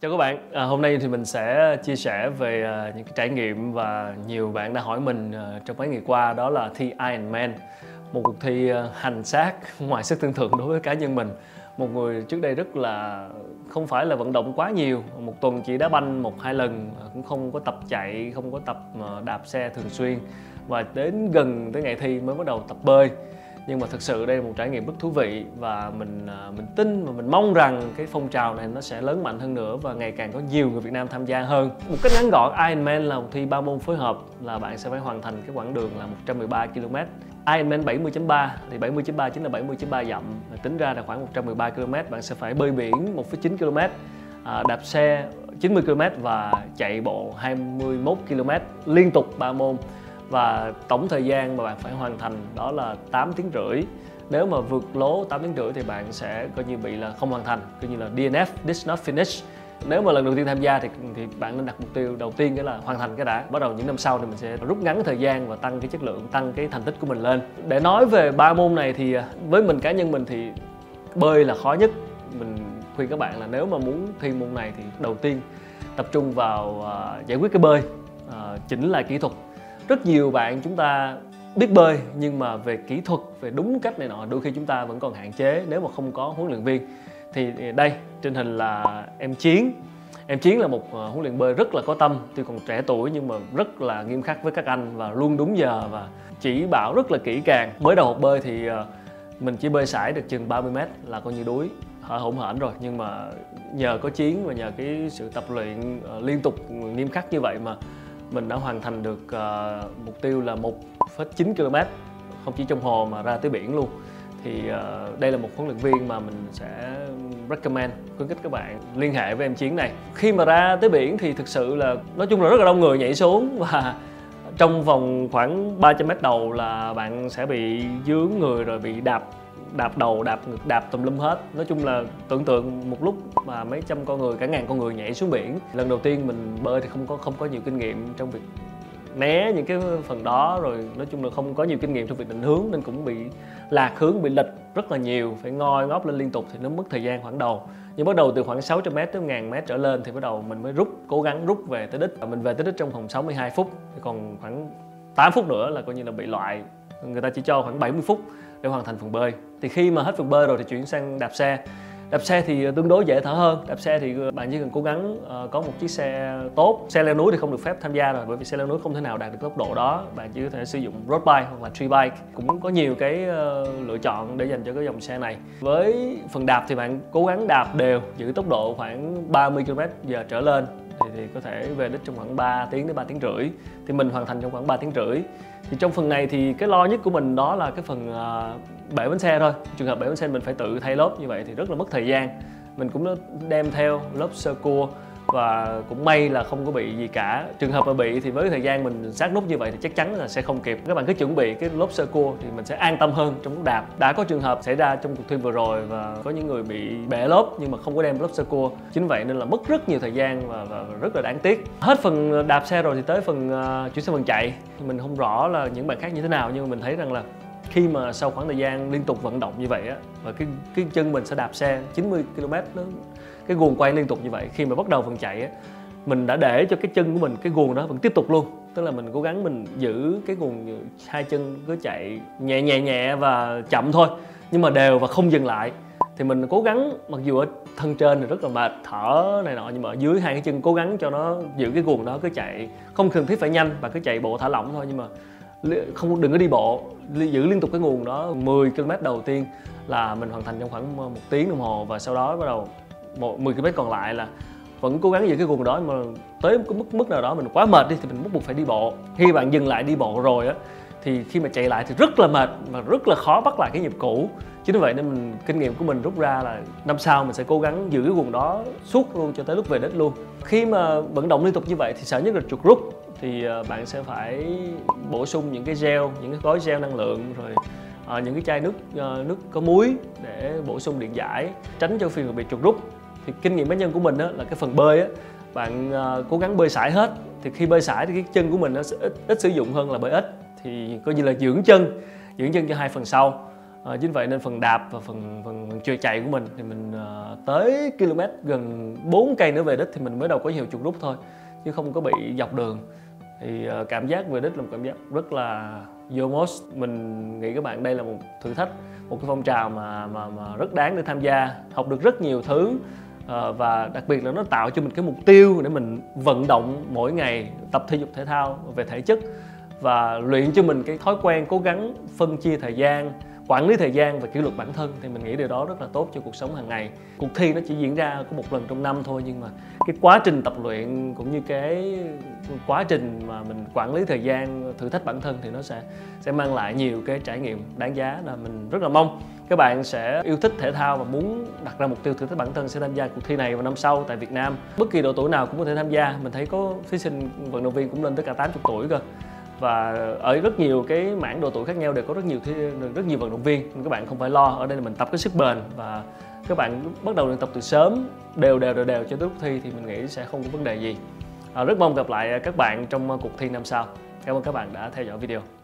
Chào các bạn, à, hôm nay thì mình sẽ chia sẻ về à, những cái trải nghiệm và nhiều bạn đã hỏi mình à, trong mấy ngày qua đó là thi Ironman một cuộc thi à, hành xác ngoài sức tưởng tượng đối với cá nhân mình. Một người trước đây rất là không phải là vận động quá nhiều. Một tuần chỉ đá banh một hai lần à, cũng không có tập chạy không có tập à, đạp xe thường xuyên. Và đến gần tới ngày thi mới bắt đầu tập bơi nhưng mà thực sự đây là một trải nghiệm rất thú vị và mình à, mình tin và mình mong rằng cái phong trào này nó sẽ lớn mạnh hơn nữa và ngày càng có nhiều người Việt Nam tham gia hơn. Một cách ngắn gọn, Ironman là một thi ba môn phối hợp là bạn sẽ phải hoàn thành cái quãng đường là 113 km. Ironman 70.3 thì 70.3 chính là 70.3 dặm và tính ra là khoảng 113 km bạn sẽ phải bơi biển 1,9 km à, đạp xe 90 km và chạy bộ 21 km liên tục 3 môn và tổng thời gian mà bạn phải hoàn thành đó là 8 tiếng rưỡi. Nếu mà vượt lố 8 tiếng rưỡi thì bạn sẽ coi như bị là không hoàn thành coi như là DNF did not finish nếu mà lần đầu tiên tham gia thì thì bạn nên đặt mục tiêu đầu tiên cái là hoàn thành cái đã. Bắt đầu những năm sau thì mình sẽ rút ngắn thời gian và tăng cái chất lượng tăng cái thành tích của mình lên. Để nói về ba môn này thì à, với mình cá nhân mình thì bơi là khó nhất. Mình khuyên các bạn là nếu mà muốn thi môn này thì đầu tiên tập trung vào à, giải quyết cái bơi à, chỉnh lại kỹ thuật rất nhiều bạn chúng ta biết bơi, nhưng mà về kỹ thuật, về đúng cách này nọ, đôi khi chúng ta vẫn còn hạn chế nếu mà không có huấn luyện viên. Thì đây, trên hình là em chiến. Em chiến là một à, huấn luyện bơi rất là có tâm. Tuy còn trẻ tuổi nhưng mà rất là nghiêm khắc với các anh và luôn đúng giờ và chỉ bảo rất là kỹ càng. Mới đầu học bơi thì à, mình chỉ bơi sải được chừng 30 mét là coi như đuối hở hổn hển rồi. Nhưng mà nhờ có chiến và nhờ cái sự tập luyện à, liên tục nghiêm khắc như vậy mà mình đã hoàn thành được uh, mục tiêu là 1,9 km không chỉ trong hồ mà ra tới biển luôn. Thì uh, đây là một huấn luyện viên mà mình sẽ recommend khuyến khích các bạn liên hệ với em chiến này. Khi mà ra tới biển thì thực sự là nói chung là rất là đông người nhảy xuống và trong vòng khoảng 300 mét đầu là bạn sẽ bị dướng người rồi bị đạp đạp đầu, đạp ngực, đạp tùm lum hết. Nói chung là tưởng tượng một lúc mà mấy trăm con người, cả ngàn con người nhảy xuống biển. Lần đầu tiên mình bơi thì không có không có nhiều kinh nghiệm trong việc né những cái phần đó. Rồi nói chung là không có nhiều kinh nghiệm trong việc định hướng nên cũng bị lạc hướng, bị lệch rất là nhiều. Phải ngoi ngóp lên liên tục thì nó mất thời gian khoảng đầu. Nhưng bắt đầu từ khoảng 600 m tới 1000 m trở lên thì bắt đầu mình mới rút, cố gắng rút về tới đích. Và mình về tới đích trong vòng 62 phút. Còn khoảng 8 phút nữa là coi như là bị loại. Người ta chỉ cho khoảng 70 phút để hoàn thành phần bơi. Thì khi mà hết phần bơi rồi thì chuyển sang đạp xe. Đạp xe thì ờ, tương đối dễ thở hơn. Đạp xe thì ờ, bạn chỉ cần cố gắng ờ, có một chiếc xe tốt. Xe leo núi thì không được phép tham gia rồi, bởi vì xe leo núi không thể nào đạt được tốc độ đó. Bạn chỉ có thể sử dụng road bike hoặc là tree bike. Cũng có nhiều cái lựa chọn để dành cho cái dòng xe này. Với phần đạp thì bạn cố gắng đạp đều, giữ tốc độ khoảng 30 km giờ trở lên thì, thì có thể về đích trong khoảng 3 tiếng đến 3 tiếng rưỡi. Thì mình hoàn thành trong khoảng 3 tiếng rưỡi. Thì trong phần này thì cái lo nhất của mình đó là cái phần uh, bể bánh xe thôi. Trường hợp bể bánh xe mình phải tự thay lốp như vậy thì rất là mất thời gian. Mình cũng đem theo lốp sơ cua và cũng may là không có bị gì cả. Trường hợp mà bị thì với thời gian mình sát nút như vậy thì chắc chắn là sẽ không kịp. Các bạn cứ chuẩn bị cái lốp sơ cua thì mình sẽ an tâm hơn trong lúc đạp. Đã có trường hợp xảy ra trong cuộc thi vừa rồi và có những người bị bể lốp nhưng mà không có đem lốp sơ cua. Chính vậy nên là mất rất nhiều thời gian và, và, và rất là đáng tiếc. Hết phần ờ, đạp xe rồi thì tới phần uh, chuyển sang phần chạy. Mình không rõ là những bạn khác như thế nào nhưng mà mình thấy rằng là khi mà sau khoảng thời gian liên tục vận động như vậy á, và cái cái chân mình sẽ đạp xe 90 km nó cái guồng quay liên tục như vậy, khi mà bắt đầu phần chạy á, mình đã để cho cái chân của mình, cái guồng đó vẫn tiếp tục luôn. Tức là mình cố gắng mình giữ cái guồng hai chân cứ chạy nhẹ nhẹ nhẹ và chậm thôi, nhưng mà đều và không dừng lại. Thì mình cố gắng, mặc dù ở thân trên thì rất là mệt, thở này nọ, nhưng mà ở dưới hai cái chân cố gắng cho nó giữ cái guồng đó cứ chạy, không cần thiết phải nhanh và cứ chạy bộ thả lỏng thôi, nhưng mà không, đừng có đi bộ. Giữ liên tục cái nguồn đó 10 km đầu tiên là mình hoàn thành trong khoảng ờ, một tiếng đồng hồ và sau đó bắt đầu một 10 km còn lại là vẫn cố gắng giữ cái nguồn đó mà tới cái mức mức nào đó mình quá mệt đi thì mình bắt buộc phải đi bộ. Khi bạn dừng lại đi bộ rồi á, thì khi mà chạy lại thì rất là mệt và rất là khó bắt lại cái nhịp cũ. Chính vì vậy nên mình, kinh nghiệm của mình rút ra là năm sau mình sẽ cố gắng giữ cái nguồn đó suốt luôn cho tới lúc về đích luôn. Khi mà vận động liên tục như vậy thì sợ nhất là chuột rút thì ờ, bạn sẽ phải bổ sung những cái gel những cái gói gel năng lượng rồi à, những cái chai nước ờ, nước có muối để bổ sung điện giải tránh cho phiền bị chuột rút. Thì kinh nghiệm cá nhân của mình đó là cái phần bơi á bạn cố gắng bơi sải hết. Thì khi bơi sải thì cái chân của mình nó sẽ ít, ít sử dụng hơn là bơi ít. Thì coi như là dưỡng chân dưỡng chân cho hai phần sau. À, chính vậy nên phần đạp và phần phần, phần chơi chạy của mình thì mình à, tới km gần 4 cây nữa về đích thì mình mới đầu có nhiều chuột rút thôi chứ không có bị dọc đường thì ờ, cảm giác về đích là một cảm giác rất là Yomos. Mình nghĩ các bạn đây là một thử thách, một cái phong trào mà mà mà rất đáng để tham gia, học được rất nhiều thứ ờ, và đặc biệt là nó tạo cho mình cái mục tiêu để mình vận động mỗi ngày tập thể dục thể thao về thể chất và luyện cho mình cái thói quen cố gắng phân chia thời gian quản lý thời gian và kỷ luật bản thân thì mình nghĩ điều đó rất là tốt cho cuộc sống hàng ngày. Cuộc thi nó chỉ diễn ra có một lần trong năm thôi, nhưng mà cái quá trình tập luyện cũng như cái quá trình mà mình quản lý thời gian, thử thách bản thân thì nó sẽ sẽ mang lại nhiều cái trải nghiệm đáng giá là mình rất là mong các bạn sẽ yêu thích thể thao và muốn đặt ra mục tiêu thử thách bản thân sẽ tham gia cuộc thi này vào năm sau tại Việt Nam. Bất kỳ độ tuổi nào cũng có thể tham gia. Mình thấy có thí sinh vận động viên cũng lên tới cả 80 tuổi cơ và ở rất nhiều cái mảng độ tuổi khác nhau đều có rất nhiều rất nhiều vận động viên. Nên các bạn không phải lo ở đây là mình tập cái sức bền. Và các bạn bắt đầu luyện tập từ sớm đều đều đều đều cho tới lúc thi thì mình nghĩ sẽ không có vấn đề gì. À, rất mong gặp lại các bạn trong cuộc thi năm sau. Cảm ơn các bạn đã theo dõi video.